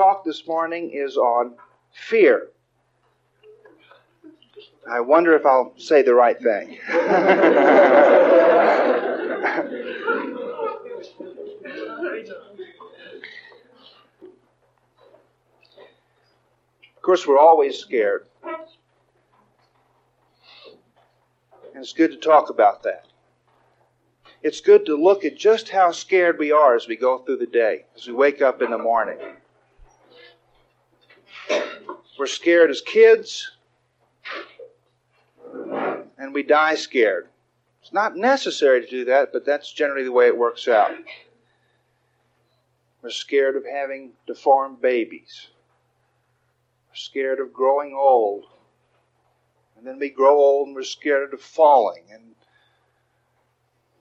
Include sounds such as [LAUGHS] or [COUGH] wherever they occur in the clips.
Talk this morning is on fear. I wonder if I'll say the right thing. [LAUGHS] of course, we're always scared. And it's good to talk about that. It's good to look at just how scared we are as we go through the day, as we wake up in the morning. We're scared as kids, and we die scared. It's not necessary to do that, but that's generally the way it works out. We're scared of having deformed babies. We're scared of growing old. And then we grow old and we're scared of falling and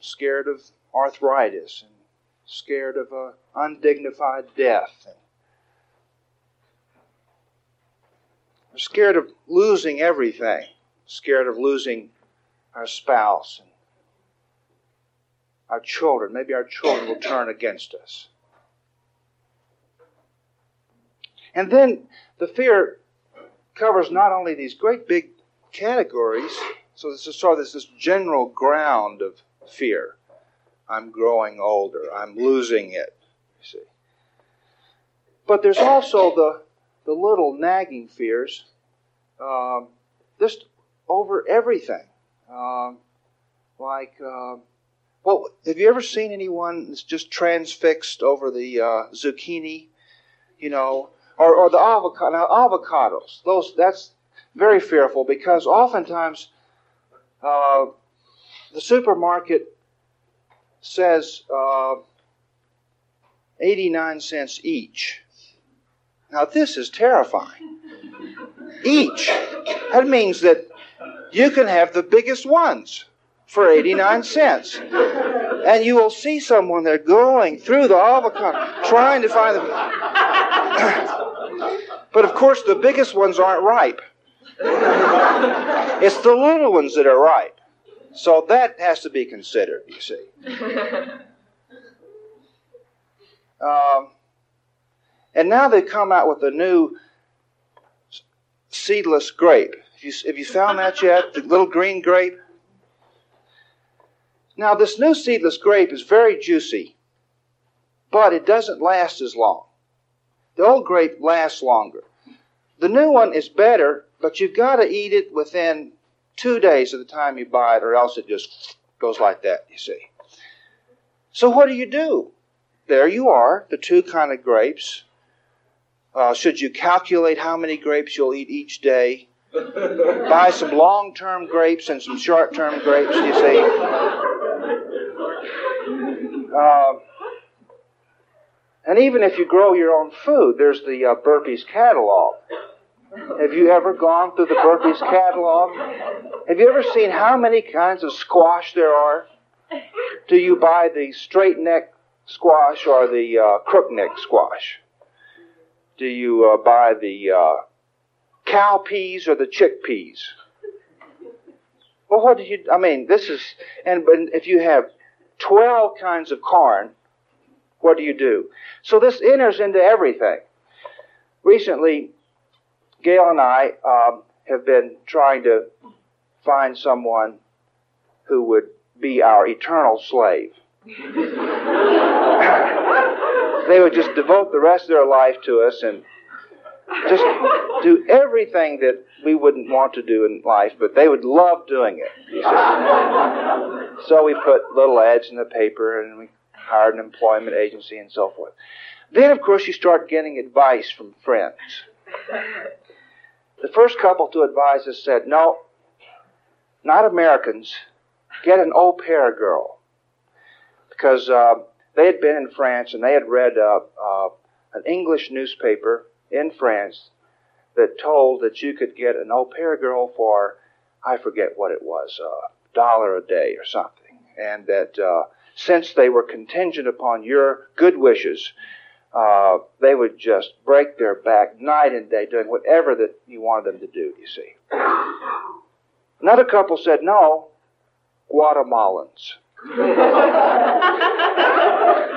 scared of arthritis and scared of an undignified death. And scared of losing everything, scared of losing our spouse and our children. Maybe our children will turn against us. And then the fear covers not only these great big categories. So this is sort of this, this general ground of fear. I'm growing older. I'm losing it. You see. But there's also the the little nagging fears, um, just over everything. Um, like, uh, well, have you ever seen anyone that's just transfixed over the uh, zucchini? You know, or, or the avocado, avocados. Those that's very fearful because oftentimes uh, the supermarket says uh, 89 cents each. Now, this is terrifying. Each. That means that you can have the biggest ones for 89 cents. And you will see someone there going through the avocado, trying to find them. [CLEARS THROAT] but of course, the biggest ones aren't ripe. it's the little ones that are ripe. So that has to be considered, you see. [LAUGHS] Um, and now they've come out with a new seedless grape. Have you, have you found that yet? The little green grape? Now, this new seedless grape is very juicy, but it doesn't last as long. The old grape lasts longer. The new one is better, but you've got to eat it within two days of the time you buy it, or else it just goes like that, you see. So, what do you do? There you are, the two kind of grapes. Uh, should you calculate how many grapes you'll eat each day? Buy some long term grapes and some short term grapes, you see. Uh, and even if you grow your own food, there's the uh, Burpee's catalog. Have you ever gone through the Burpee's catalog? Have you ever seen how many kinds of squash there are? Do you buy the straight neck squash or the uh, crook neck squash? Do you uh, buy the uh, cow peas or the chickpeas? Well, what do you? I mean, this is and but if you have twelve kinds of corn, what do you do? So this enters into everything. Recently, Gail and I um, have been trying to find someone who would be our eternal slave. [LAUGHS] [LAUGHS] they would just devote the rest of their life to us and just do everything that we wouldn't want to do in life, but they would love doing it. so we put little ads in the paper and we hired an employment agency and so forth. Then, of course, you start getting advice from friends. The first couple to advise us said, no, not Americans, get an au pair girl. Because uh, they had been in France and they had read uh, uh, an English newspaper in France that told that you could get an au pair girl for, I forget what it was, a dollar a day or something. And that uh, since they were contingent upon your good wishes, uh, they would just break their back night and day doing whatever that you wanted them to do, you see. Another couple said, no, Guatemalans.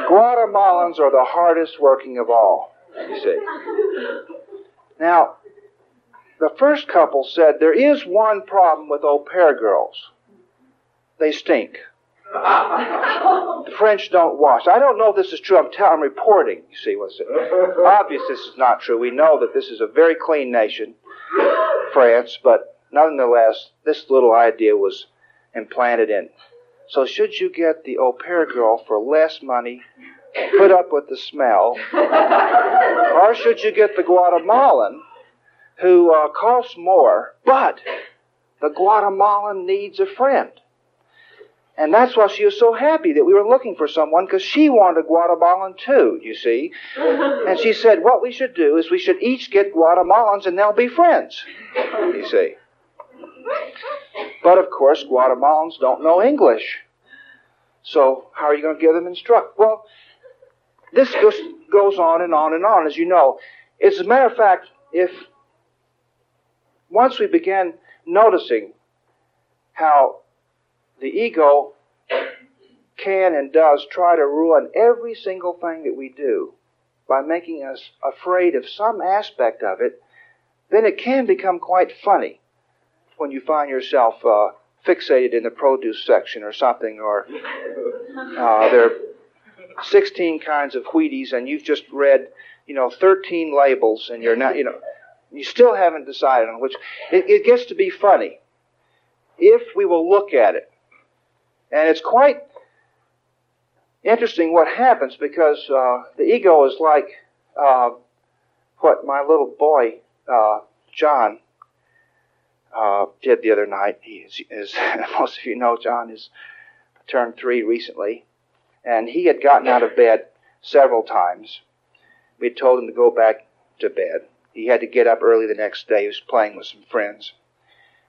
Guatemalans are the hardest working of all, you see. Now, the first couple said there is one problem with au pair girls. They stink. the French don't wash. I don't know if this is true. I'm, t- I'm reporting, you see. What's? Obvious this is not true. We know that this is a very clean nation, France, but nonetheless, this little idea was implanted in. So should you get the au pair girl for less money, put up with the smell, [LAUGHS] or should you get the Guatemalan who uh, costs more, but the Guatemalan needs a friend? And that's why she was so happy that we were looking for someone because she wanted a Guatemalan too, you see. and she said, what we should do is we should each get Guatemalans and they'll be friends, you see. But of course, Guatemalans don't know English. So how are you going to give them instruct? Well, this goes, goes on and on and on, as you know. As a matter of fact, if once we begin noticing how the ego can and does try to ruin every single thing that we do by making us afraid of some aspect of it, then it can become quite funny when you find yourself uh, fixated in the produce section or something, or [LAUGHS] uh, there are 16 kinds of Wheaties and you've just read, you know, 13 labels and you're not, you know, you still haven't decided on which. It, it gets to be funny if we will look at it and it's quite interesting what happens because uh, the ego is like uh, what my little boy, uh, John, uh, did the other night. He is, is, [LAUGHS] most of you know, John has turned three recently, and he had gotten out of bed several times. We told him to go back to bed. He had to get up early the next day. He was playing with some friends.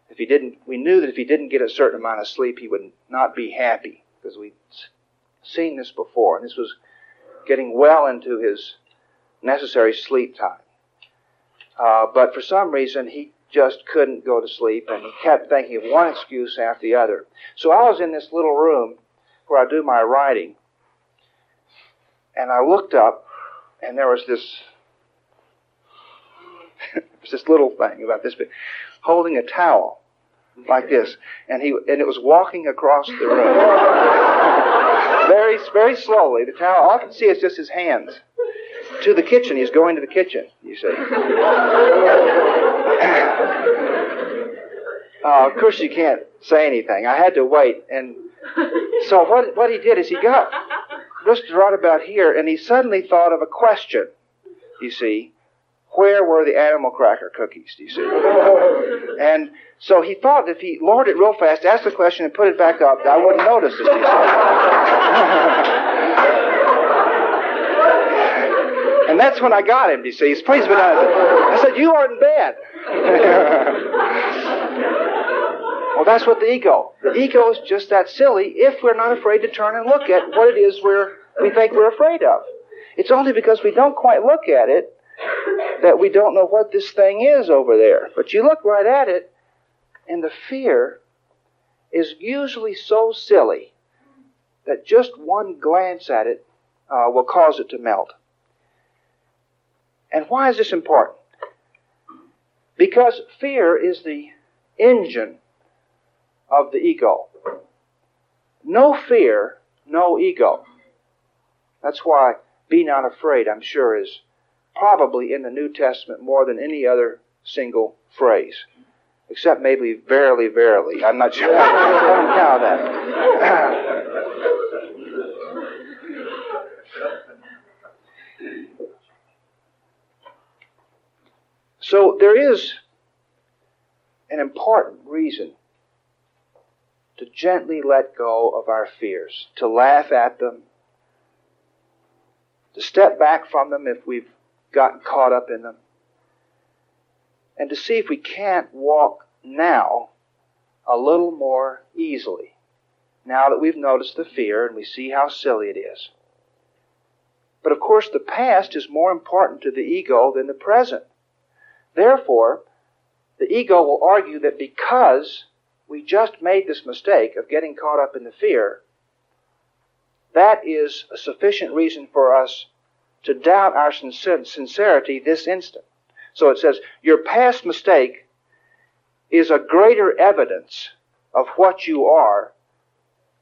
If he didn't, we knew that if he didn't get a certain amount of sleep, he would not be happy because we'd seen this before, and this was getting well into his necessary sleep time. Uh, but for some reason, he just couldn't go to sleep, and he kept thinking of one excuse after the other. So I was in this little room where I do my writing, and I looked up, and there was this [LAUGHS] was this little thing about this big, holding a towel like this, and he and it was walking across the room [LAUGHS] very very slowly. The towel, all I can see is just his hands to the kitchen. He's going to the kitchen. You see. Uh, [LAUGHS] of course, you can't say anything. I had to wait, and so what what he did is he got just right about here, and he suddenly thought of a question. You see, where were the animal cracker cookies? Do you see? [LAUGHS] And so he thought if he lowered it real fast, asked the question, and put it back up, I wouldn't notice it. [LAUGHS] and that's when I got him. You see? He's pleased with that. I said, "You aren't bad." [LAUGHS] well, that's what the ego. The ego is just that silly if we're not afraid to turn and look at what it is we're we think we're afraid of. It's only because we don't quite look at it that we don't know what this thing is over there. But you look right at it, and the fear is usually so silly that just one glance at it uh, will cause it to melt. And why is this important? Because fear is the engine of the ego. No fear, no ego. That's why be not afraid, I'm sure, is probably in the New Testament more than any other single phrase except maybe verily, verily. I'm not sure. [LAUGHS] I don't that. [CLEARS THROAT] so there is an important reason to gently let go of our fears, to laugh at them, to step back from them if we've gotten caught up in them, and to see if we can't walk now a little more easily. Now that we've noticed the fear and we see how silly it is. But of course, the past is more important to the ego than the present. Therefore, the ego will argue that because we just made this mistake of getting caught up in the fear, that is a sufficient reason for us to doubt our sincerity this instant. So it says, Your past mistake is a greater evidence of what you are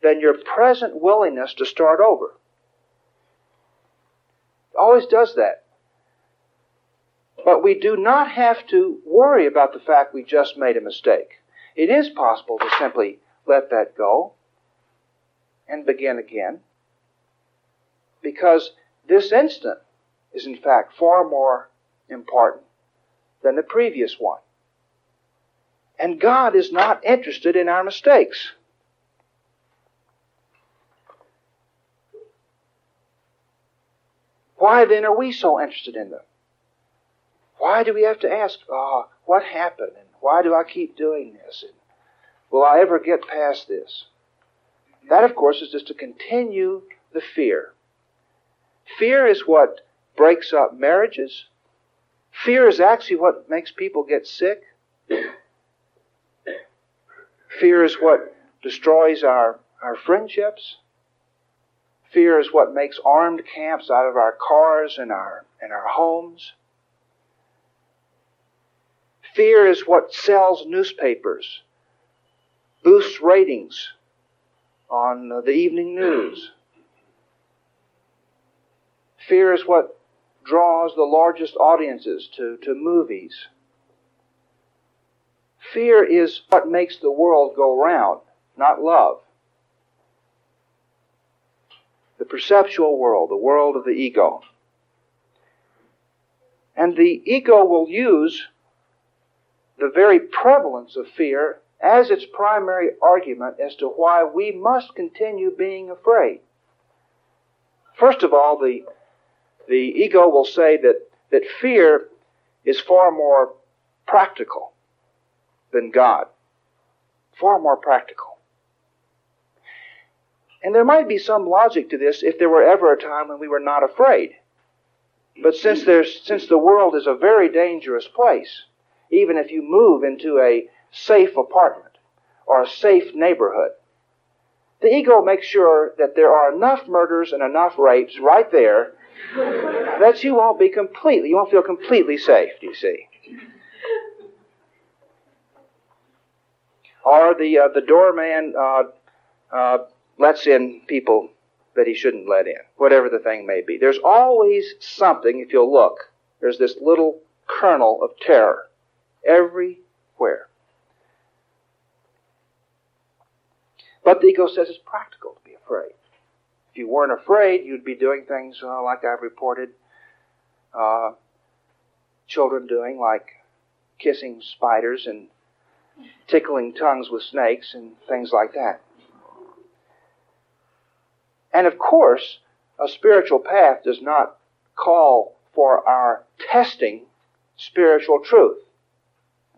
than your present willingness to start over. It always does that. But we do not have to worry about the fact we just made a mistake. It is possible to simply let that go and begin again because this instant is in fact far more important than the previous one. And God is not interested in our mistakes. Why then are we so interested in them? Why do we have to ask, oh, what happened? And why do I keep doing this? And will I ever get past this? That, of course, is just to continue the fear. Fear is what breaks up marriages. Fear is actually what makes people get sick. Fear is what destroys our, our friendships. Fear is what makes armed camps out of our cars and our, and our homes. Fear is what sells newspapers, boosts ratings on the evening news. Fear is what draws the largest audiences to, to movies. Fear is what makes the world go round, not love. The perceptual world, the world of the ego. And the ego will use the very prevalence of fear as its primary argument as to why we must continue being afraid. First of all, the the ego will say that, that fear is far more practical than God. Far more practical. And there might be some logic to this if there were ever a time when we were not afraid. But since there's, since the world is a very dangerous place, even if you move into a safe apartment or a safe neighborhood, the ego makes sure that there are enough murders and enough rapes right there that you won't be completely, you won't feel completely safe, do you see? Or the, uh, the doorman uh, uh, lets in people that he shouldn't let in, whatever the thing may be. There's always something, if you'll look, there's this little kernel of terror everywhere. But the ego says it's practical to be afraid. If you weren't afraid, you'd be doing things uh, like I've reported uh, children doing, like kissing spiders and tickling tongues with snakes and things like that. And of course, a spiritual path does not call for our testing spiritual truth.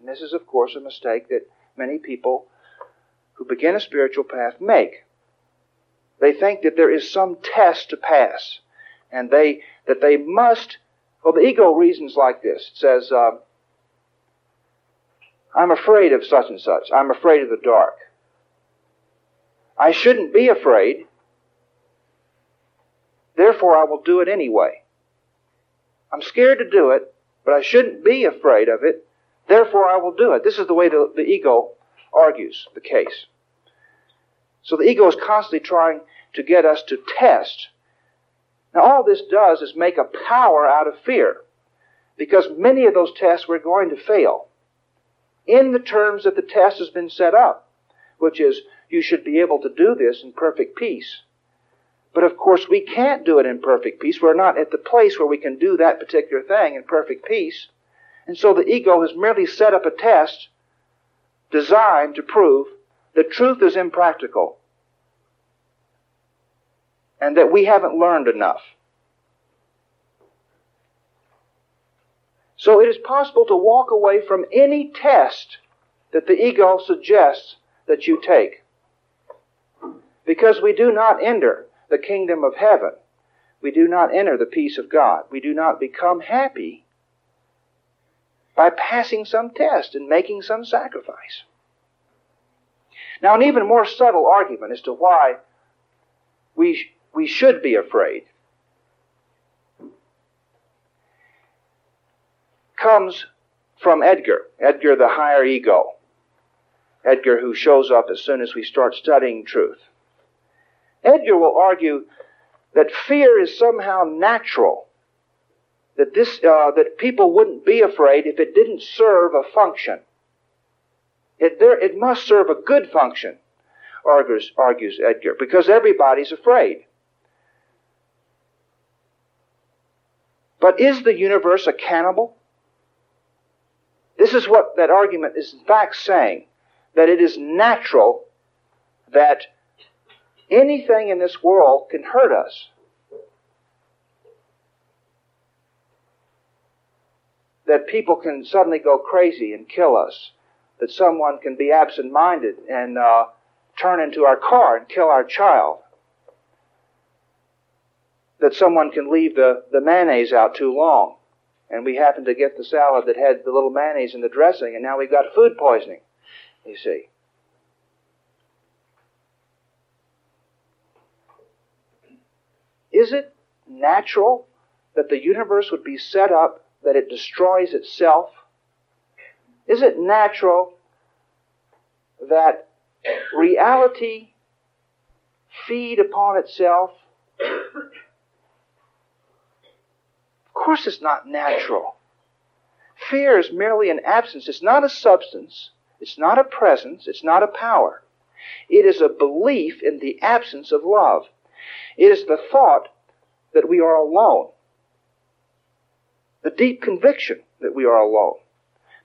And this is, of course, a mistake that many people who begin a spiritual path make. They think that there is some test to pass, and they that they must. Well, the ego reasons like this. It says, uh, "I'm afraid of such and such. I'm afraid of the dark. I shouldn't be afraid. Therefore, I will do it anyway. I'm scared to do it, but I shouldn't be afraid of it. Therefore, I will do it." This is the way the, the ego argues the case. So the ego is constantly trying to get us to test. Now, all this does is make a power out of fear, because many of those tests we're going to fail in the terms that the test has been set up, which is you should be able to do this in perfect peace. But of course, we can't do it in perfect peace. We're not at the place where we can do that particular thing in perfect peace. And so the ego has merely set up a test designed to prove that truth is impractical and that we haven't learned enough. So it is possible to walk away from any test that the ego suggests that you take. Because we do not enter the kingdom of heaven. We do not enter the peace of God. We do not become happy by passing some test and making some sacrifice. Now, an even more subtle argument as to why we we should be afraid comes from Edgar. Edgar, the higher ego. Edgar, who shows up as soon as we start studying truth. Edgar will argue that fear is somehow natural. That this, uh, that people wouldn't be afraid if it didn't serve a function. It, there, it must serve a good function, argues, argues Edgar, because everybody's afraid. But is the universe a cannibal? This is what that argument is in fact saying that it is natural that anything in this world can hurt us. That people can suddenly go crazy and kill us. That someone can be absent minded and uh, turn into our car and kill our child. That someone can leave the, the mayonnaise out too long. And we happen to get the salad that had the little mayonnaise in the dressing, and now we've got food poisoning you see. Is it natural that the universe would be set up that it destroys itself? Is it natural that reality feed upon itself? Of course, it's not natural. Fear is merely an absence. It's not a substance. It's not a presence, it's not a power. It is a belief in the absence of love. It is the thought that we are alone. The deep conviction that we are alone.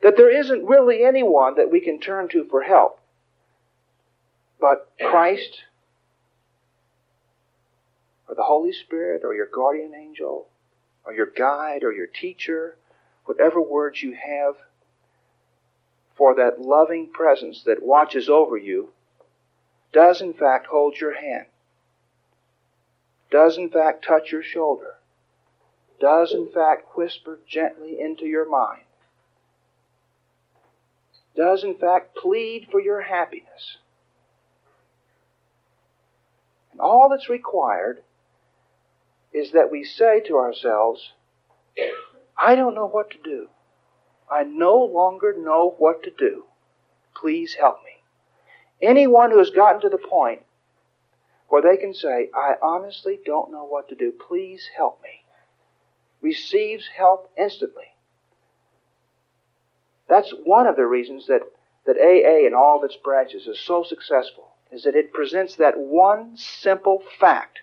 That there isn't really anyone that we can turn to for help. But Christ, or the Holy Spirit, or your guardian angel, or your guide, or your teacher, whatever words you have, for that loving presence that watches over you does in fact hold your hand, does in fact touch your shoulder, does in fact whisper gently into your mind, does in fact plead for your happiness. And all that's required is that we say to ourselves, I don't know what to do. I no longer know what to do. Please help me. Anyone who has gotten to the point where they can say, I honestly don't know what to do, please help me, receives help instantly. That's one of the reasons that, that AA and all of its branches is so successful, is that it presents that one simple fact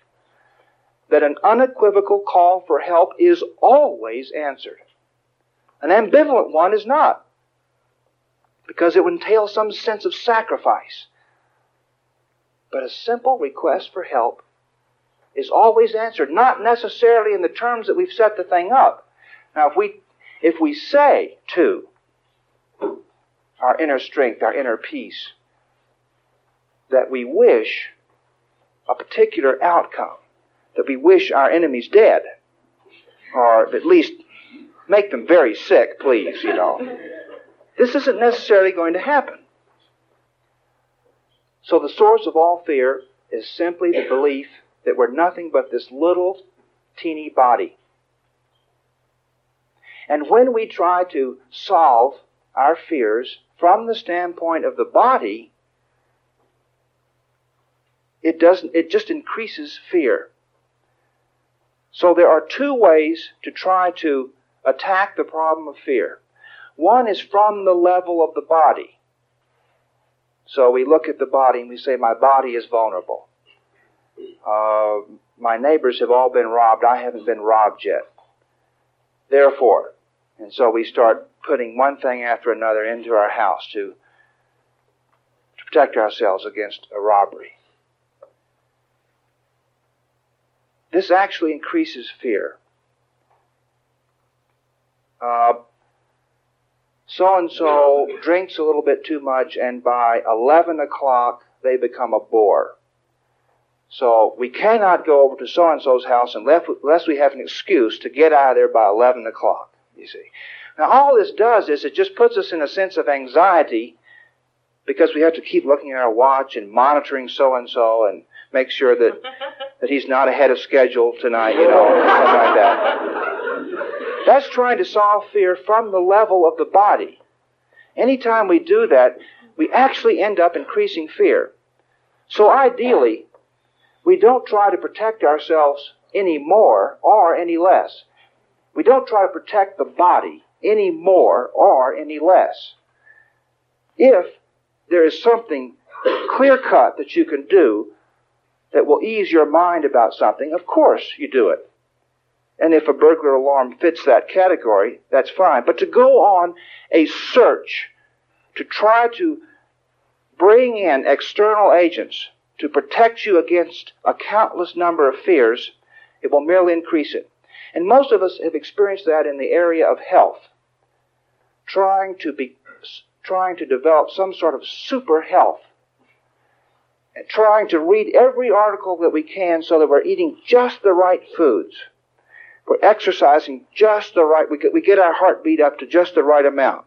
that an unequivocal call for help is always answered. An ambivalent one is not, because it would entail some sense of sacrifice. But a simple request for help is always answered, not necessarily in the terms that we've set the thing up. Now, if we, if we say to our inner strength, our inner peace, that we wish a particular outcome, that we wish our enemies dead, or at least make them very sick, please, you know. This isn't necessarily going to happen. So the source of all fear is simply the belief that we're nothing but this little teeny body. And when we try to solve our fears from the standpoint of the body, it doesn't, it just increases fear. So there are two ways to try to attack the problem of fear. One is from the level of the body. So we look at the body and we say, My body is vulnerable. Uh, my neighbors have all been robbed. I haven't been robbed yet. Therefore, and so we start putting one thing after another into our house to, to protect ourselves against a robbery. This actually increases fear so and so drinks a little bit too much, and by 11 o'clock they become a bore. So we cannot go over to so and so's house unless we have an excuse to get out of there by 11 o'clock, you see. Now, all this does is it just puts us in a sense of anxiety because we have to keep looking at our watch and monitoring so and so and make sure that, [LAUGHS] that he's not ahead of schedule tonight, you know, something like that. That's trying to solve fear from the level of the body. Anytime we do that, we actually end up increasing fear. So ideally, we don't try to protect ourselves any more or any less. We don't try to protect the body any more or any less. If there is something clear cut that you can do that will ease your mind about something, of course you do it. And if a burglar alarm fits that category, that's fine. But to go on a search to try to bring in external agents to protect you against a countless number of fears, it will merely increase it. And most of us have experienced that in the area of health. Trying to be, trying to develop some sort of super health. And trying to read every article that we can so that we're eating just the right foods. We're exercising just the right, we get, we get our heartbeat up to just the right amount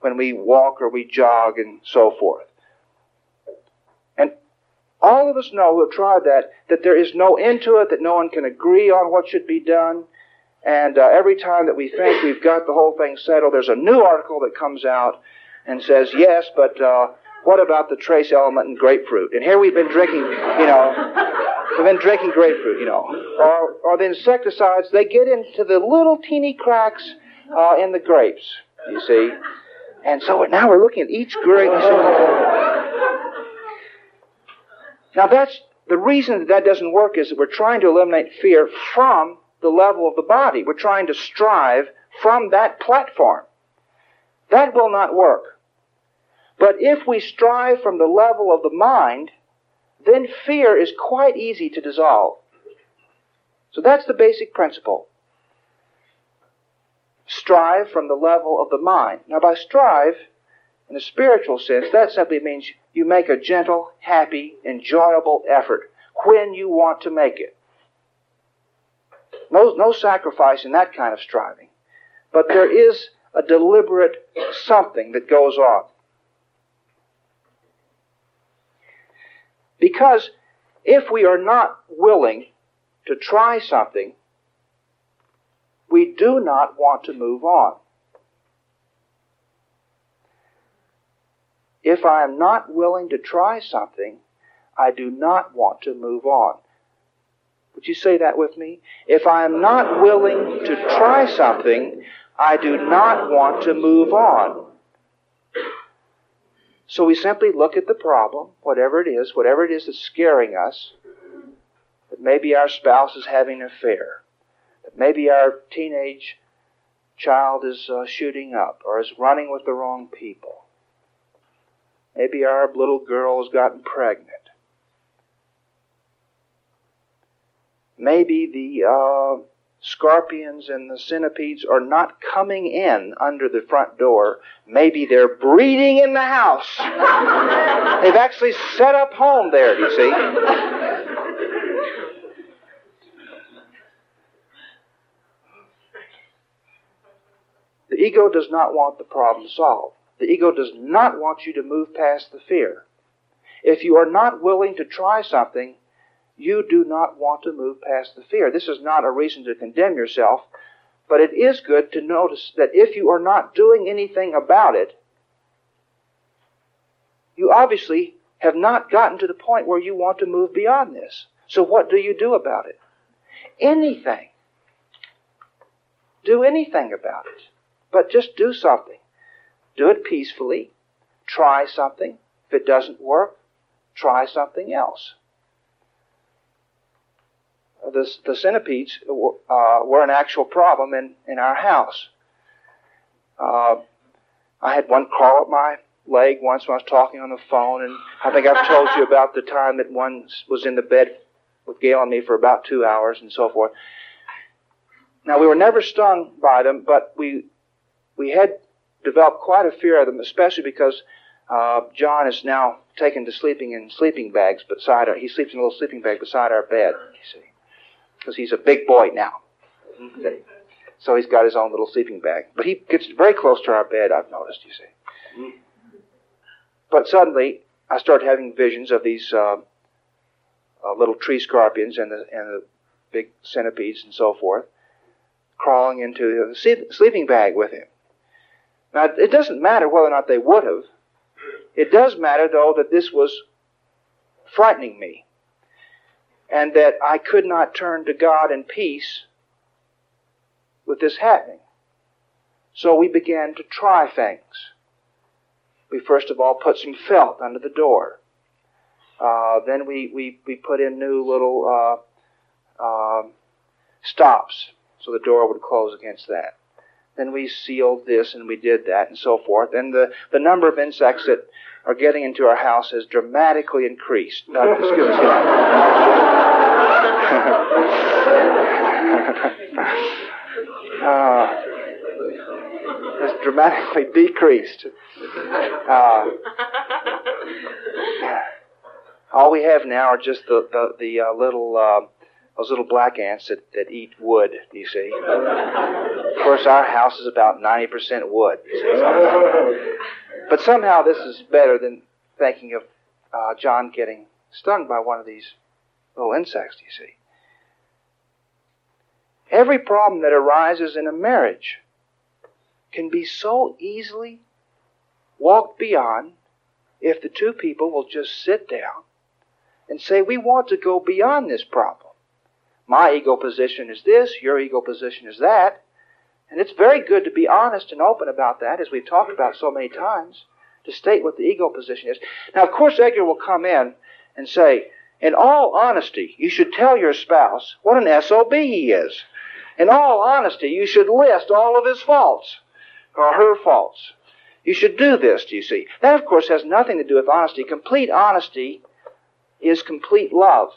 when we walk or we jog and so forth. All of us know who have tried that, that there is no end to it, that no one can agree on what should be done. And uh, every time that we think we've got the whole thing settled, there's a new article that comes out and says, yes, but uh, what about the trace element in grapefruit? And here we've been drinking, you know, we've been drinking grapefruit, you know. Or, or the insecticides, they get into the little teeny cracks uh, in the grapes, you see. And so now we're looking at each grape. Now that's the reason that that doesn't work is that we're trying to eliminate fear from the level of the body. We're trying to strive from that platform. That will not work. But if we strive from the level of the mind, then fear is quite easy to dissolve. So that's the basic principle. Strive from the level of the mind. Now, by strive, in a spiritual sense, that simply means you make a gentle, happy, enjoyable effort when you want to make it. No, no sacrifice in that kind of striving. But there is a deliberate something that goes on. Because if we are not willing to try something, we do not want to move on. If I am not willing to try something, I do not want to move on. Would you say that with me? If I am not willing to try something, I do not want to move on. So we simply look at the problem, whatever it is, whatever it is that's scaring us, that maybe our spouse is having an affair, that maybe our teenage child is uh, shooting up or is running with the wrong people. Maybe our little girl has gotten pregnant. Maybe the uh, scorpions and the centipedes are not coming in under the front door. Maybe they're breeding in the house. [LAUGHS] They've actually set up home there, do you see? The ego does not want the problem solved. The ego does not want you to move past the fear. If you are not willing to try something, you do not want to move past the fear. This is not a reason to condemn yourself, but it is good to notice that if you are not doing anything about it, you obviously have not gotten to the point where you want to move beyond this. So what do you do about it? Anything. Do anything about it. But just do something. Do it peacefully. Try something. If it doesn't work, try something else the, the centipedes uh, were an actual problem in, in our house. Uh, I had one crawl up my leg once when I was talking on the phone, and I think I've told you about the time that one was in the bed with Gail and me for about two hours and so forth. Now we were never stung by them, but we we had developed quite a fear of them, especially because uh, John is now taken to sleeping in sleeping bags beside our. He sleeps in a little sleeping bag beside our bed. You see because he's a big boy now. So he's got his own little sleeping bag. But he gets very close to our bed, I've noticed, you see. But suddenly, I start having visions of these uh, uh, little tree scorpions and the, and the big centipedes and so forth crawling into the sleeping bag with him. Now, it doesn't matter whether or not they would have. It does matter, though, that this was frightening me and that I could not turn to God in peace with this happening. So we began to try things. We first of all put some felt under the door. Uh, then we, we, we put in new little uh, uh, stops so the door would close against that. Then we sealed this and we did that and so forth. And the, the number of insects that are getting into our house has dramatically increased. No, excuse me. [LAUGHS] uh, has dramatically decreased. Uh, all we have now are just the the, the uh, little uh, those little black ants that, that eat wood. You see. of course, our house is about ninety percent wood. But somehow this is better than thinking of uh, John getting stung by one of these little insects. You see. Every problem that arises in a marriage can be so easily walked beyond if the two people will just sit down and say, We want to go beyond this problem. My ego position is this, your ego position is that. And it's very good to be honest and open about that, as we've talked about so many times, to state what the ego position is. Now, of course, Edgar will come in and say, in all honesty, you should tell your spouse what an SOB he is. In all honesty, you should list all of his faults or her faults. You should do this, do you see? That, of course, has nothing to do with honesty. Complete honesty is complete love.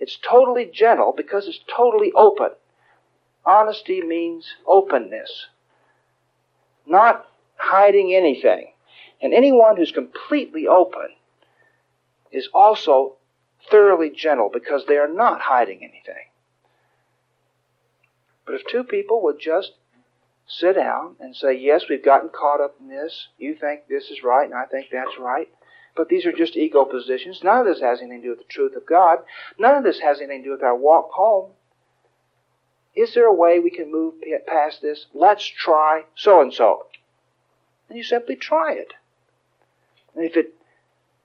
It's totally gentle because it's totally open. Honesty means openness, not hiding anything. And anyone who's completely open is also thoroughly gentle because they are not hiding anything. But if two people would just sit down and say, Yes, we've gotten caught up in this. You think this is right, and I think that's right. But these are just ego positions. None of this has anything to do with the truth of God. None of this has anything to do with our walk home. Is there a way we can move past this? Let's try so and so. And you simply try it. And if it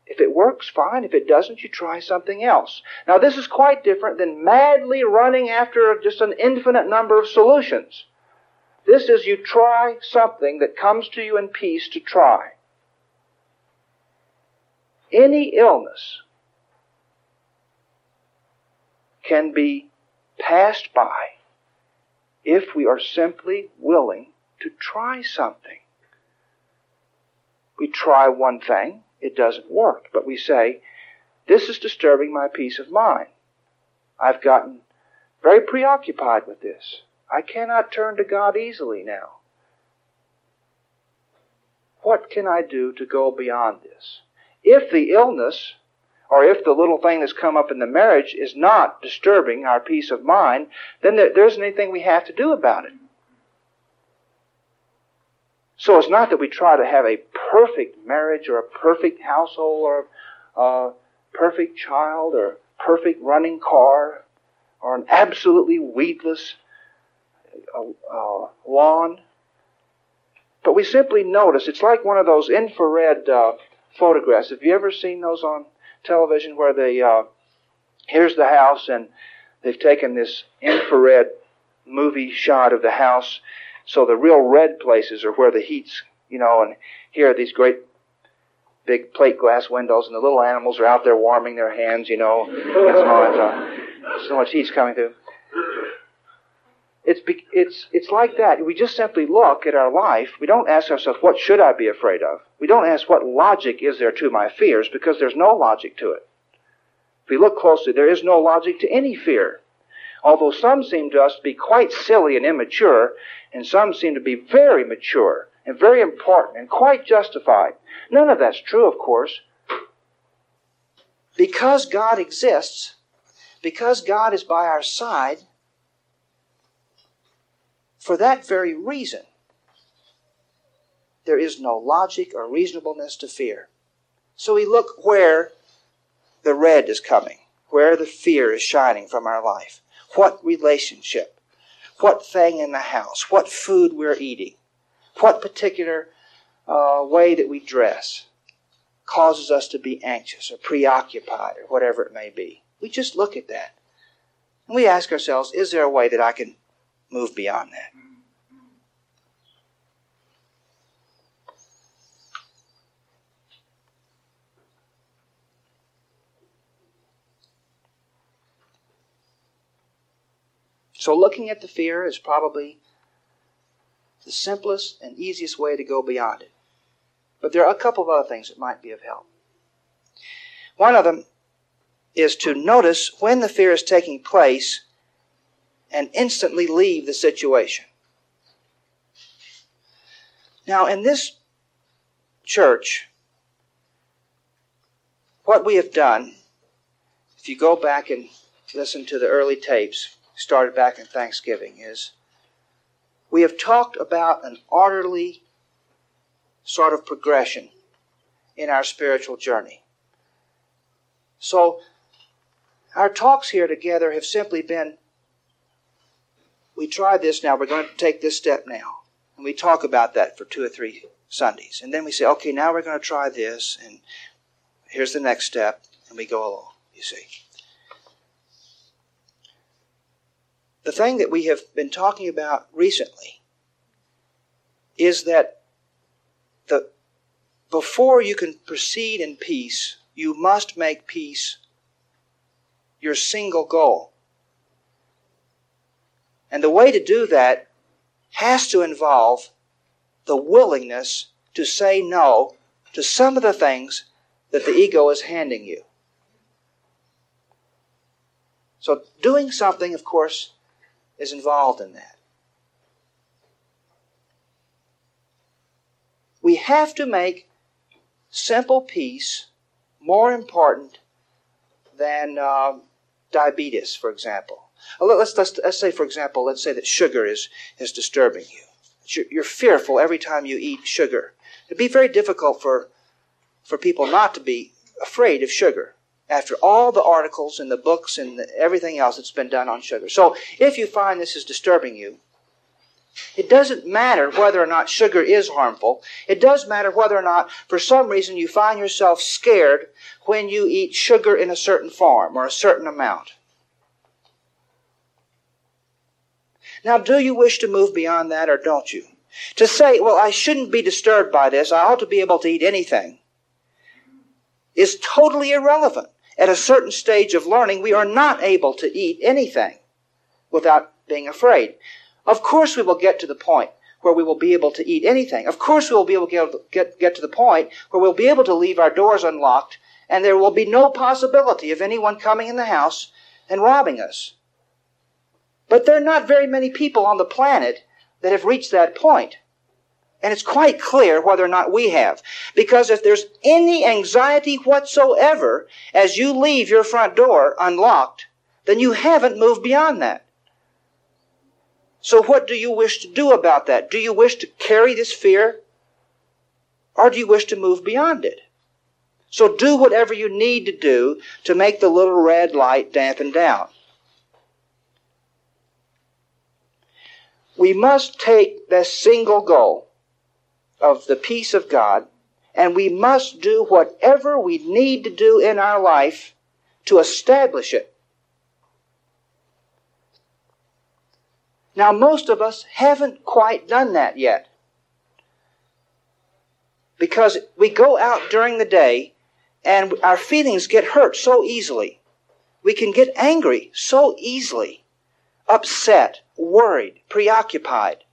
if it works, fine. If it doesn't, you try something else. Now, this is quite different than madly running after just an infinite number of solutions. This is you try something that comes to you in peace to try. Any illness can be passed by if we are simply willing to try something. We try one thing, it doesn't work. But we say, this is disturbing my peace of mind. I've gotten very preoccupied with this. I cannot turn to God easily now. What can I do to go beyond this? If the illness, or if the little thing that's come up in the marriage is not disturbing our peace of mind, then there isn't anything we have to do about it. So it's not that we try to have a perfect marriage or a perfect household or a perfect child or a perfect running car or an absolutely weedless uh, uh, lawn. But we simply notice it's like one of those infrared uh, photographs. Have you ever seen those on television where they uh, here's the house and they've taken this infrared movie shot of the house so the real red places are where the heat's, you know, and here are these great big plate glass windows, and the little animals are out there warming their hands, you know, so, so much heat's coming through. It's, it's, it's like that. We just simply look at our life. We don't ask ourselves, what should I be afraid of? We don't ask, what logic is there to my fears? Because there's no logic to it. If we look closely, there is no logic to any fear. Although some seem to us to be quite silly and immature, and some seem to be very mature and very important and quite justified. None of that's true, of course. Because God exists, because God is by our side, for that very reason, there is no logic or reasonableness to fear. So we look where the red is coming, where the fear is shining from our life. What relationship? what thing in the house, what food we're eating, what particular uh, way that we dress causes us to be anxious or preoccupied or whatever it may be. We just look at that. And we ask ourselves, is there a way that I can move beyond that? So, looking at the fear is probably the simplest and easiest way to go beyond it. But there are a couple of other things that might be of help. One of them is to notice when the fear is taking place and instantly leave the situation. Now, in this church, what we have done, if you go back and listen to the early tapes, started back in Thanksgiving, is we have talked about an orderly sort of progression in our spiritual journey. So, our talks here together have simply been we tried this now, we're going to take this step now. And we talk about that for two or three Sundays. And then we say, okay, now we're going to try this, and here's the next step, and we go along, you see. The thing that we have been talking about recently is that the, before you can proceed in peace, you must make peace your single goal. And the way to do that has to involve the willingness to say no to some of the things that the ego is handing you. So, doing something, of course, is involved in that. We have to make simple peace more important than uh, diabetes, for example. Let's, let's, let's say, for example, let's say that sugar is, is disturbing you. You're, you're fearful every time you eat sugar. It'd be very difficult for, for people not to be afraid of sugar after all the articles and the books and the, everything else that's been done on sugar. So if you find this is disturbing you, it doesn't matter whether or not sugar is harmful. It does matter whether or not, for some reason, you find yourself scared when you eat sugar in a certain form or a certain amount. Now, do you wish to move beyond that or don't you? To say, well, I shouldn't be disturbed by this, I ought to be able to eat anything, is totally irrelevant. At a certain stage of learning, we are not able to eat anything without being afraid. Of course, we will get to the point where we will be able to eat anything. Of course, we will be able to get, get, get to the point where we'll be able to leave our doors unlocked and there will be no possibility of anyone coming in the house and robbing us. But there are not very many people on the planet that have reached that point. And it's quite clear whether or not we have. Because if there's any anxiety whatsoever as you leave your front door unlocked, then you haven't moved beyond that. So, what do you wish to do about that? Do you wish to carry this fear? Or do you wish to move beyond it? So, do whatever you need to do to make the little red light dampen down. We must take this single goal of the peace of God, and we must do whatever we need to do in our life to establish it. Now, most of us haven't quite done that yet. Because we go out during the day and our feelings get hurt so easily. We can get angry so easily, upset, worried, preoccupied.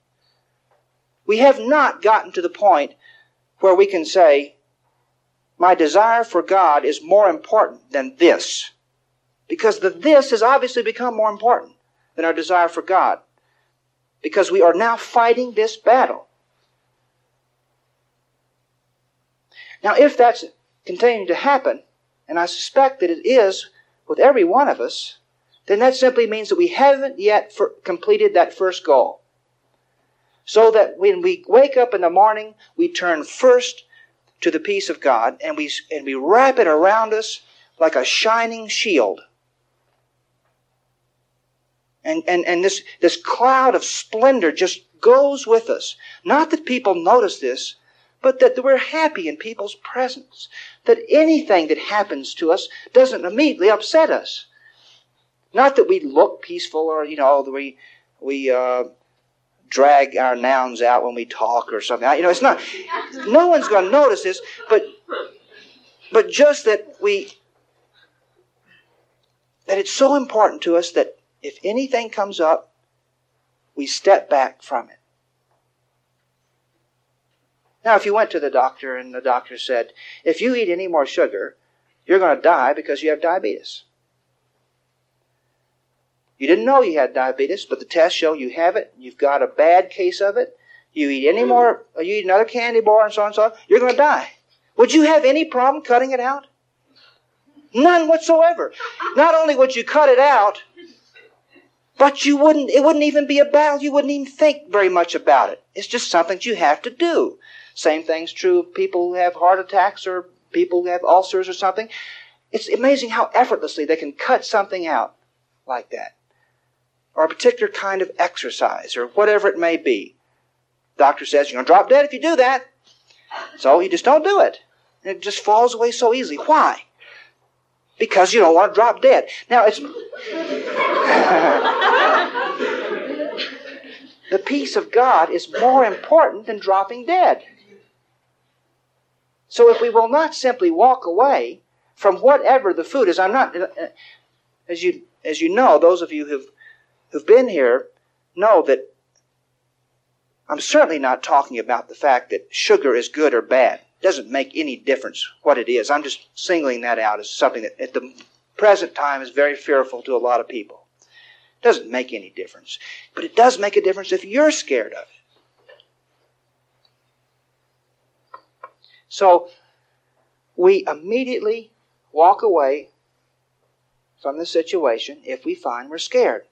We have not gotten to the point where we can say, My desire for God is more important than this. Because the this has obviously become more important than our desire for God because we are now fighting this battle. Now, if that's continuing to happen, and I suspect that it is with every one of us, then that simply means that we haven't yet completed that first goal. So that when we wake up in the morning, we turn first to the peace of God and we, and we wrap it around us like a shining shield. And, and, and this, this cloud of splendor just goes with us. Not that people notice this, but that we're happy in people's presence. That anything that happens to us doesn't immediately upset us. Not that we look peaceful or, you know, we, we, uh, drag our nouns out when we talk or something. You know, it's not, no one's going to notice this, but, but just that we, that it's so important to us that if anything comes up, we step back from it. Now, if you went to the doctor and the doctor said, if you eat any more sugar, you're going to die because you have diabetes. You didn't know you had diabetes, but the tests show you have it. You've got a bad case of it. You eat any more, you eat another candy bar and so on and so on, you're going to die. Would you have any problem cutting it out? None whatsoever. Not only would you cut it out, but you wouldn't, it wouldn't even be a battle. You wouldn't even think very much about it. It's just something you have to do. Same thing's true of people who have heart attacks or people who have ulcers or something. It's amazing how effortlessly they can cut something out like that. Or a particular kind of exercise or whatever it may be. Doctor says you're going to drop dead if you do that. So you just don't do it. And it just falls away so easily. Why? Because you don't want to drop dead. Now it's [LAUGHS] the peace of God is more important than dropping dead. So if we will not simply walk away from whatever the food is, I'm not, uh, as you, as you know, those of you who've, who've been here know that I'm certainly not talking about the fact that sugar is good or bad. It doesn't make any difference what it is. I'm just singling that out as something that at the present time is very fearful to a lot of people. It doesn't make any difference. But it does make a difference if you're scared of it. So we immediately walk away from the situation if we find we're scared.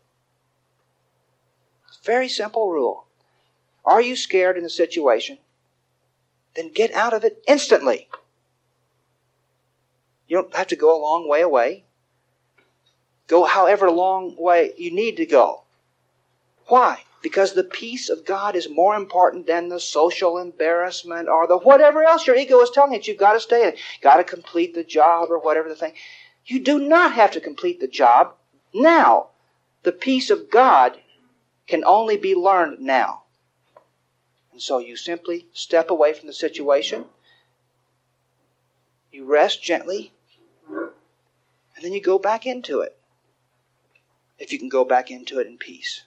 Very simple rule. Are you scared in the situation? Then get out of it instantly. You don't have to go a long way away. Go however long way you need to go. Why? because the peace of God is more important than the social embarrassment or the whatever else your ego is telling you you've got to stay in. Got to complete the job or whatever the thing. You do not have to complete the job now. The peace of God can only be learned now. And so you simply step away from the situation. You rest gently. And then you go back into it. If you can go back into it in peace.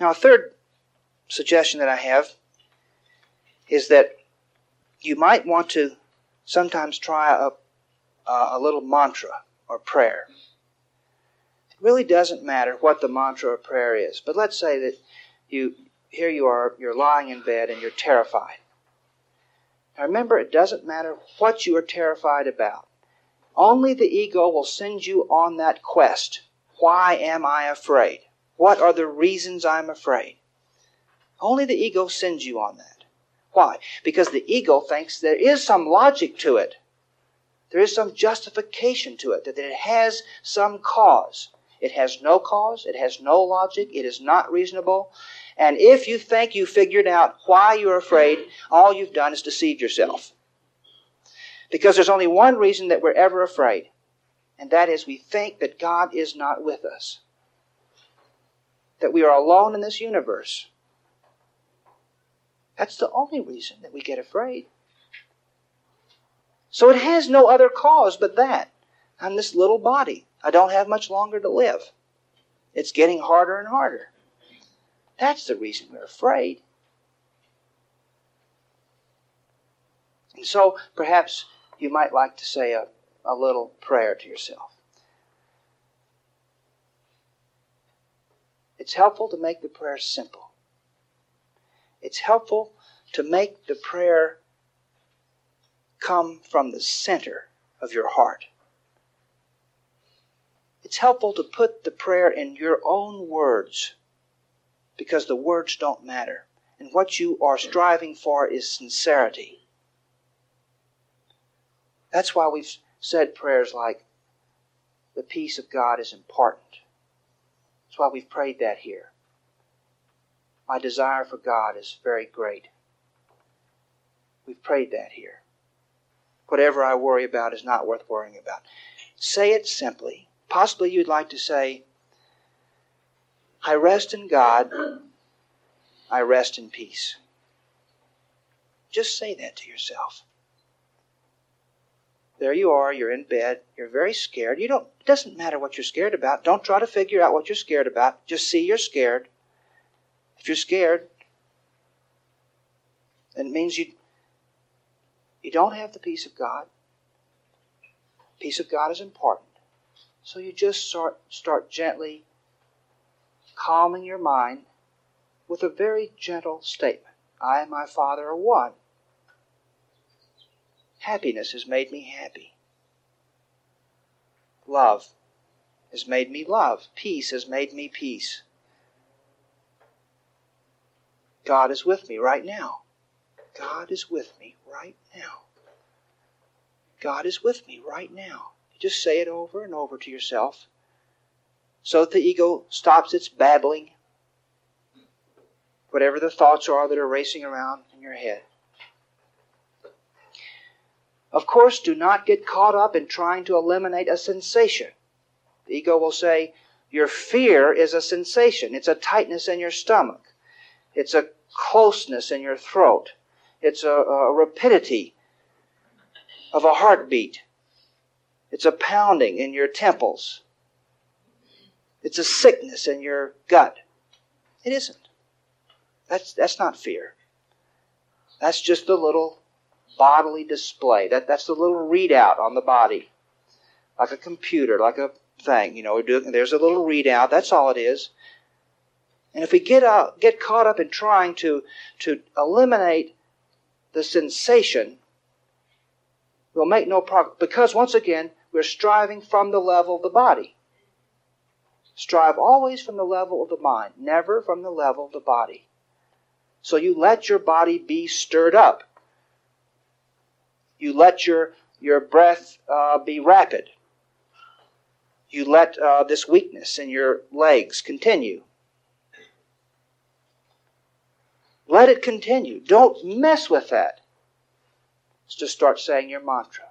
Now, a third suggestion that I have is that you might want to sometimes try a, a little mantra or prayer. Really doesn't matter what the mantra or prayer is, but let's say that you here you are, you're lying in bed and you're terrified. Now remember, it doesn't matter what you are terrified about. Only the ego will send you on that quest. Why am I afraid? What are the reasons I'm afraid? Only the ego sends you on that. Why? Because the ego thinks there is some logic to it. There is some justification to it, that it has some cause. It has no cause, it has no logic, it is not reasonable. And if you think you figured out why you're afraid, all you've done is deceived yourself. Because there's only one reason that we're ever afraid, and that is we think that God is not with us that we are alone in this universe. That's the only reason that we get afraid. So it has no other cause but that. I'm this little body. I don't have much longer to live. It's getting harder and harder. That's the reason we're afraid. And so perhaps you might like to say a, a little prayer to yourself. It's helpful to make the prayer simple. It's helpful to make the prayer come from the center of your heart. It's helpful to put the prayer in your own words because the words don't matter. And what you are striving for is sincerity. That's why we've said prayers like, the peace of God is important. That's why we've prayed that here. My desire for God is very great. We've prayed that here. Whatever I worry about is not worth worrying about. Say it simply. Possibly you'd like to say, I rest in God, I rest in peace. Just say that to yourself. There you are, you're in bed, you're very scared. You don't it doesn't matter what you're scared about. Don't try to figure out what you're scared about. Just see you're scared. If you're scared, it means you you don't have the peace of God. Peace of God is important. So you just start start gently calming your mind with a very gentle statement. I and my Father are one. Happiness has made me happy. Love has made me love. Peace has made me peace. God is with me right now. God is with me right now. God is with me right now. Just say it over and over to yourself so that the ego stops its babbling, whatever the thoughts are that are racing around in your head. Of course, do not get caught up in trying to eliminate a sensation. The ego will say, Your fear is a sensation. It's a tightness in your stomach. It's a closeness in your throat. It's a, a rapidity of a heartbeat. It's a pounding in your temples. It's a sickness in your gut. It isn't. That's, that's not fear. That's just a little bodily display. That, that's the little readout on the body. Like a computer, like a thing. You know, we're doing, there's a little readout. That's all it is. And if we get out, get caught up in trying to, to eliminate the sensation, we'll make no progress. Because once again, we're striving from the level of the body. Strive always from the level of the mind, never from the level of the body. So you let your body be stirred up. You let your, your breath uh, be rapid. You let uh, this weakness in your legs continue. Let it continue. Don't mess with that. Just start saying your mantra.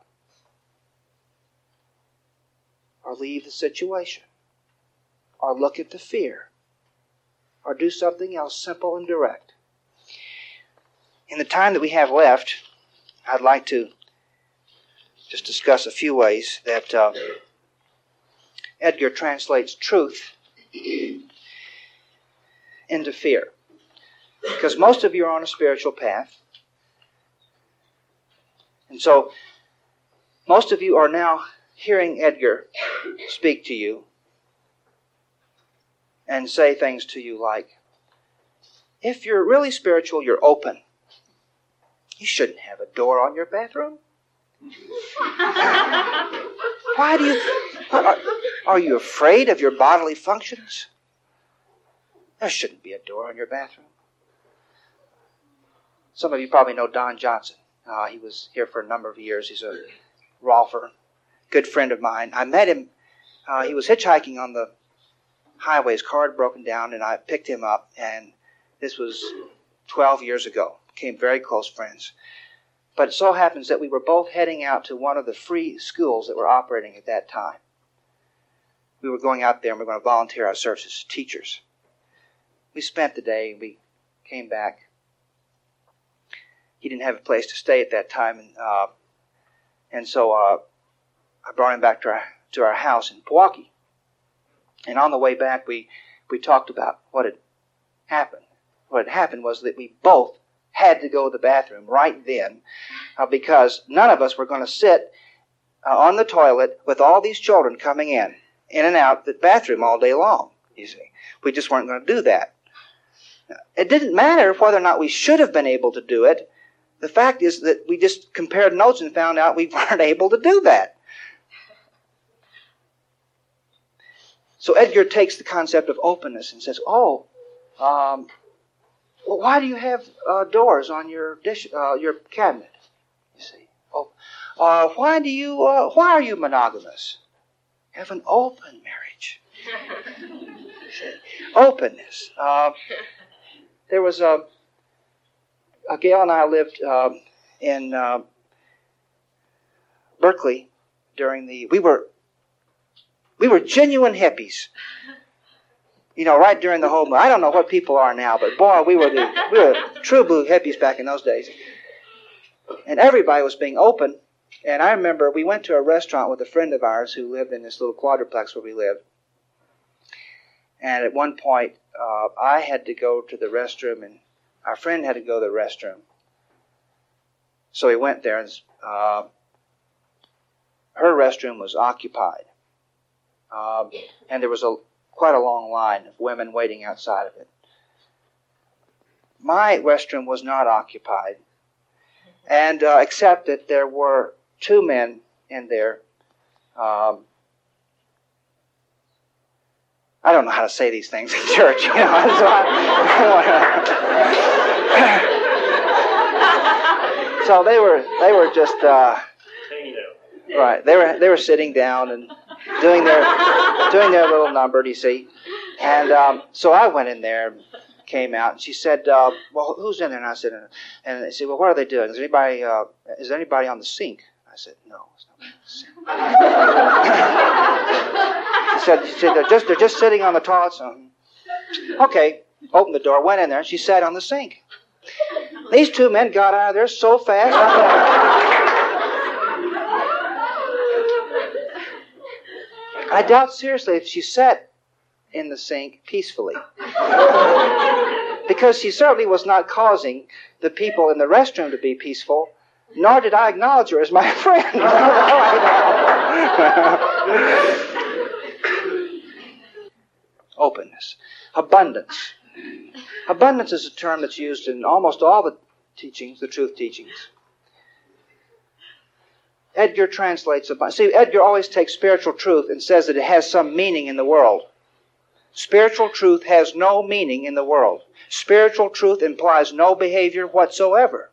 Or leave the situation. Or look at the fear. Or do something else simple and direct. In the time that we have left, I'd like to just discuss a few ways that uh, Edgar translates truth into fear. Because most of you are on a spiritual path. And so, most of you are now hearing Edgar speak to you and say things to you like, if you're really spiritual, you're open. You shouldn't have a door on your bathroom. [LAUGHS] Why do you. Are, are you afraid of your bodily functions? There shouldn't be a door on your bathroom. Some of you probably know Don Johnson. Uh, he was here for a number of years. He's a rolfer, good friend of mine. I met him. Uh, he was hitchhiking on the highway. His car had broken down, and I picked him up. And this was 12 years ago. Became very close friends. But it so happens that we were both heading out to one of the free schools that were operating at that time. We were going out there and we were going to volunteer our services as teachers. We spent the day and we came back. He didn't have a place to stay at that time, and uh, and so uh, I brought him back to our to our house in Pewaukee. And on the way back, we we talked about what had happened. What had happened was that we both had to go to the bathroom right then uh, because none of us were going to sit uh, on the toilet with all these children coming in, in and out the bathroom all day long. You see, we just weren't going to do that. It didn't matter whether or not we should have been able to do it. The fact is that we just compared notes and found out we [LAUGHS] weren't able to do that. So Edgar takes the concept of openness and says, "Oh, um, well, why do you have uh, doors on your dish, uh, your cabinet? You see. Oh, uh, why do you? Uh, why are you monogamous? Have an open marriage. [LAUGHS] Openness. Uh, there was a, a Gail and I lived uh, in uh, Berkeley during the. We were we were genuine hippies. You know, right during the whole. I don't know what people are now, but boy, we were the we were true blue hippies back in those days. And everybody was being open. And I remember we went to a restaurant with a friend of ours who lived in this little quadruplex where we lived. And at one point, uh, I had to go to the restroom, and our friend had to go to the restroom. So he went there, and uh, her restroom was occupied. Um, and there was a quite a long line of women waiting outside of it. My restroom was not occupied, and uh, except that there were two men in there. Um, I don't know how to say these things in [LAUGHS] church, you know. [LAUGHS] so they were they were just uh, right. They were they were sitting down and doing their doing their little number, do you see? And um, so I went in there, came out, and she said, uh, "Well, who's in there?" And I said, "And they said, well, what are they doing? Is anybody uh, is anybody on the sink?" I said, "No." [LAUGHS] she said, she said, "They're just they're just sitting on the toilets." Okay, opened the door, went in there, and she sat on the sink. These two men got out of there so fast. I doubt seriously if she sat in the sink peacefully. because she certainly was not causing the people in the restroom to be peaceful, nor did I acknowledge her as my [LAUGHS] friend. Openness. Abundance. Abundance is a term that's used in almost all the teachings, the truth teachings. Edgar translates about. See, Edgar always takes spiritual truth and says that it has some meaning in the world. Spiritual truth has no meaning in the world. Spiritual truth implies no behavior whatsoever.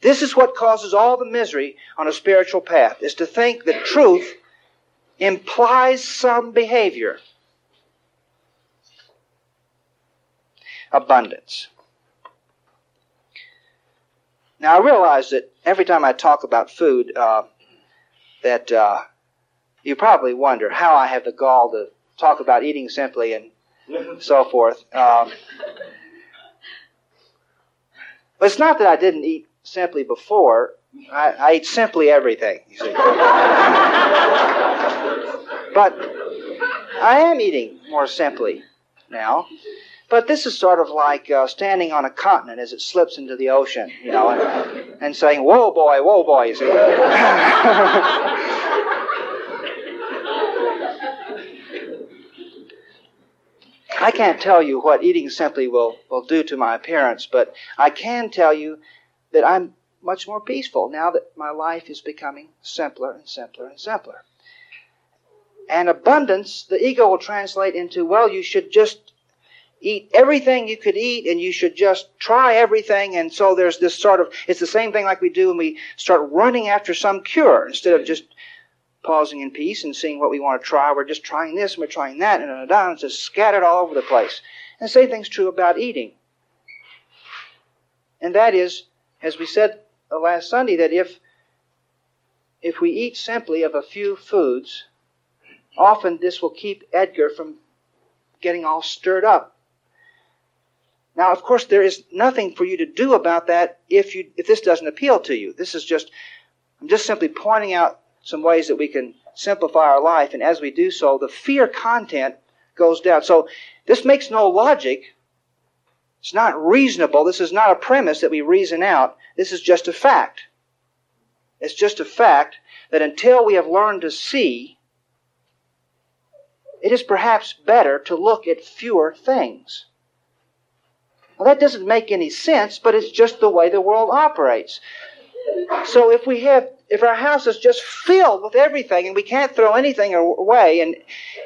This is what causes all the misery on a spiritual path, is to think that truth implies some behavior. Abundance. Now, I realize that every time I talk about food, uh, that uh, you probably wonder how I have the gall to talk about eating simply and [LAUGHS] so forth. Um, but it's not that I didn't eat simply before. I, I eat simply everything, you see. [LAUGHS] but I am eating more simply now. But this is sort of like uh, standing on a continent as it slips into the ocean, you know, and, and saying, "Whoa, boy, whoa, boy," you see. [LAUGHS] I can't tell you what eating simply will, will do to my appearance, but I can tell you that I'm much more peaceful now that my life is becoming simpler and simpler and simpler. And abundance, the ego will translate into, well, you should just eat everything you could eat and you should just try everything. And so there's this sort of, it's the same thing like we do when we start running after some cure instead of just pausing in peace and seeing what we want to try. We're just trying this and we're trying that and, and, and it's just scattered all over the place. And the same thing's true about eating. And that is, as we said uh, last Sunday, that if if we eat simply of a few foods, often this will keep Edgar from getting all stirred up now, of course, there is nothing for you to do about that if you if this doesn't appeal to you. This is just I'm just simply pointing out some ways that we can simplify our life, and as we do so, the fear content goes down. So this makes no logic. It's not reasonable. This is not a premise that we reason out. This is just a fact. It's just a fact that until we have learned to see, it is perhaps better to look at fewer things. Well, that doesn't make any sense, but it's just the way the world operates. So if we have, if our house is just filled with everything and we can't throw anything away and,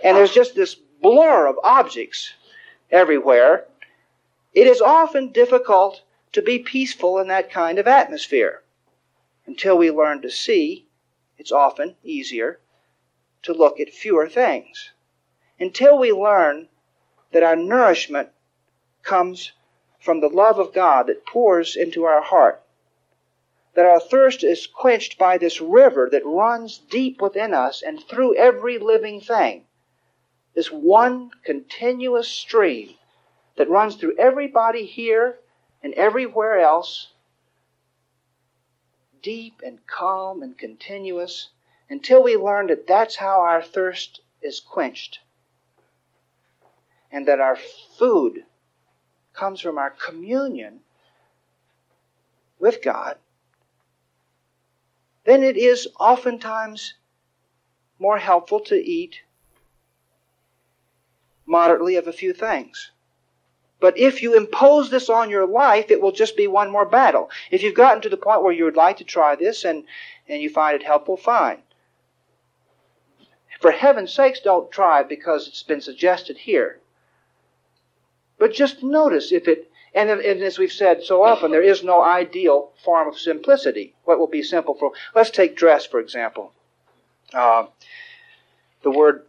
and there's just this blur of objects everywhere, it is often difficult to be peaceful in that kind of atmosphere. Until we learn to see, it's often easier to look at fewer things. Until we learn that our nourishment comes from the love of God that pours into our heart. That our thirst is quenched by this river that runs deep within us and through every living thing. This one continuous stream that runs through everybody here and everywhere else, deep and calm and continuous, until we learn that that's how our thirst is quenched. And that our food comes from our communion with God, then it is oftentimes more helpful to eat moderately of a few things. But if you impose this on your life, it will just be one more battle. If you've gotten to the point where you would like to try this and, and you find it helpful, fine. For heaven's sakes, don't try it because it's been suggested here. But just notice if it, and, and as we've said so often, there is no ideal form of simplicity. What will be simple for, let's take dress, for example. Uh, the word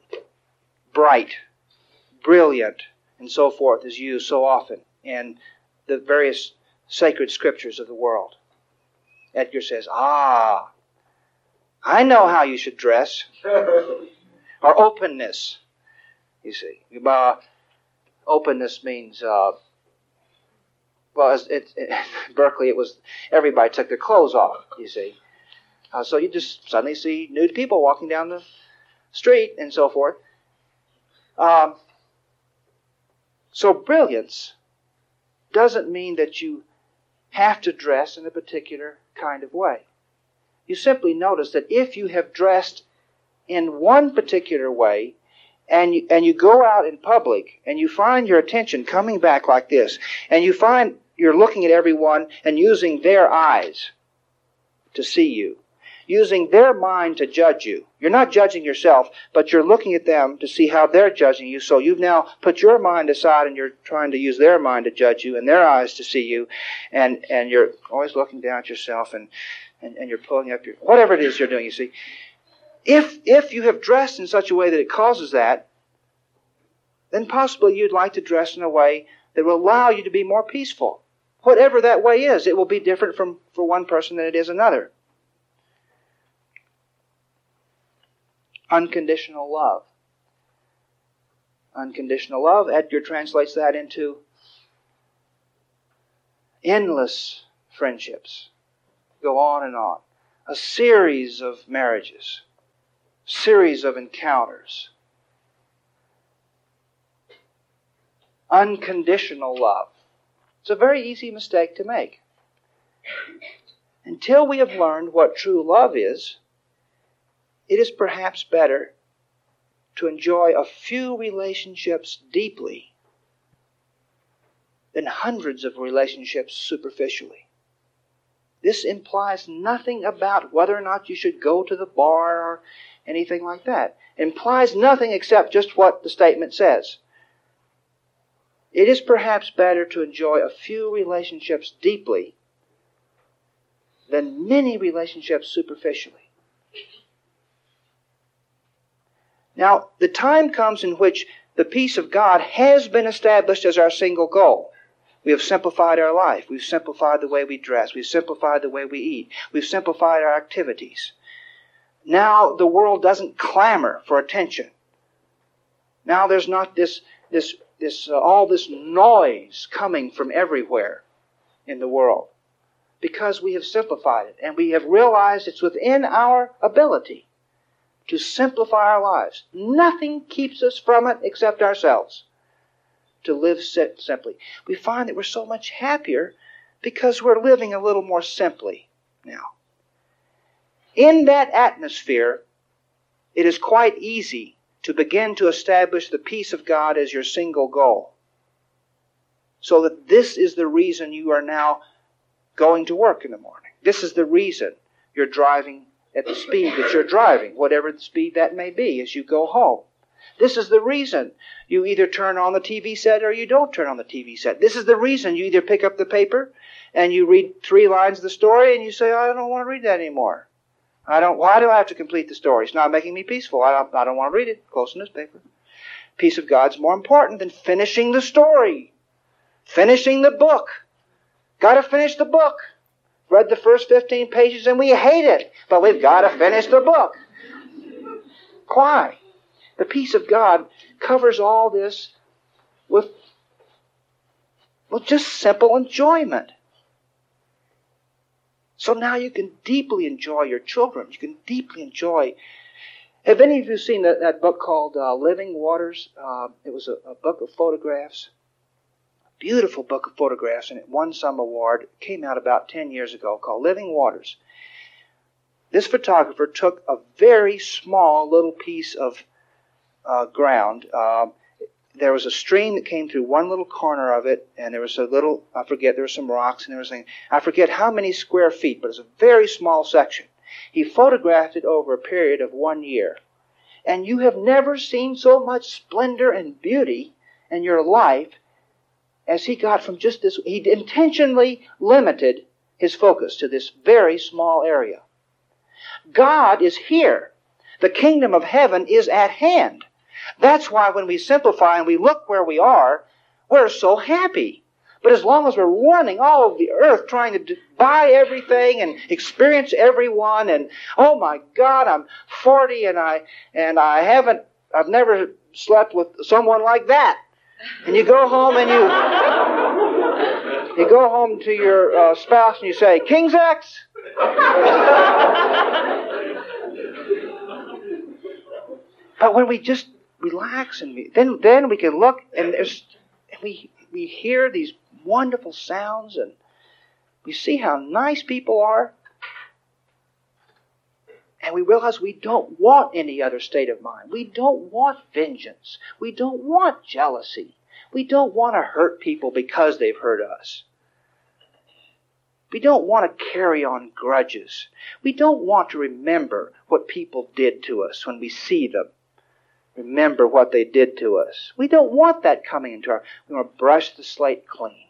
bright, brilliant, and so forth is used so often in the various sacred scriptures of the world. Edgar says, Ah, I know how you should dress. [LAUGHS] or openness, you see. Uh, openness means, uh, well, it, it, [LAUGHS] Berkeley, it was everybody took their clothes off. You see, uh, so you just suddenly see nude people walking down the street and so forth. Um, so brilliance doesn't mean that you have to dress in a particular kind of way. You simply notice that if you have dressed in one particular way, and you, and you go out in public and you find your attention coming back like this, and you find you're looking at everyone and using their eyes to see you, using their mind to judge you. You're not judging yourself, but you're looking at them to see how they're judging you. So you've now put your mind aside and you're trying to use their mind to judge you and their eyes to see you, and and you're always looking down at yourself and and, and you're pulling up your whatever it is you're doing. You see, if, if you have dressed in such a way that it causes that, then possibly you'd like to dress in a way that will allow you to be more peaceful. Whatever that way is, it will be different from for one person than it is another. Unconditional love. Unconditional love, Edgar translates that into endless friendships. Go on and on. A series of marriages series of encounters. Unconditional love. It's a very easy mistake to make. Until we have learned what true love is, it is perhaps better to enjoy a few relationships deeply than hundreds of relationships superficially. This implies nothing about whether or not you should go to the bar or anything like that. It implies nothing except just what the statement says. It is perhaps better to enjoy a few relationships deeply than many relationships superficially. Now, the time comes in which the peace of God has been established as our single goal. We have simplified our life. We've simplified the way we dress. We've simplified the way we eat. We've simplified our activities. Now the world doesn't clamor for attention. Now there's not this, this, this, uh, all this noise coming from everywhere in the world because we have simplified it and we have realized it's within our ability to simplify our lives. Nothing keeps us from it except ourselves. To live simply. We find that we're so much happier because we're living a little more simply now. In that atmosphere, it is quite easy to begin to establish the peace of God as your single goal. So that this is the reason you are now going to work in the morning. This is the reason you're driving at the speed that you're driving, whatever the speed that may be as you go home. This is the reason you either turn on the TV set or you don't turn on the TV set. This is the reason you either pick up the paper and you read three lines of the story and you say, oh, I don't want to read that anymore. I don't. Why do I have to complete the story? It's not making me peaceful. I don't. I don't want to read it. Close the newspaper. Peace of God's more important than finishing the story, finishing the book. Got to finish the book. Read the first 15 pages and we hate it, but we've got to finish the book. Why? The peace of God covers all this with, with just simple enjoyment. So now you can deeply enjoy your children. You can deeply enjoy. Have any of you seen that, that book called uh, Living Waters? Uh, it was a, a, book of photographs. A beautiful book of photographs, and it won some award. It came out about 10 years ago called Living Waters. This photographer took a very small little piece of uh, ground. There was a stream that came through one little corner of it, and there was a little, I forget, there were some rocks and everything. I forget how many square feet, but it was a very small section. He photographed it over a period of one year. And you have never seen so much splendor and beauty in your life as he got from just this. He intentionally limited his focus to this very small area. God is here. The kingdom of heaven is at hand. That's why when we simplify and we look where we are, we're so happy. But as long as we're running all over the earth trying to buy everything and experience everyone and oh my God, I'm 40 and I and I haven't I've never slept with someone like that. And you go home and you you go home to your uh, spouse and you say, "King's X." [LAUGHS] but when we just relax and we, then then we can look and there's we we hear these wonderful sounds and we see how nice people are and we realize we don't want any other state of mind. We don't want vengeance. We don't want jealousy. We don't want to hurt people because they've hurt us. We don't want to carry on grudges. We don't want to remember what people did to us when we see them remember what they did to us. We don't want that coming into our. We want to brush the slate clean.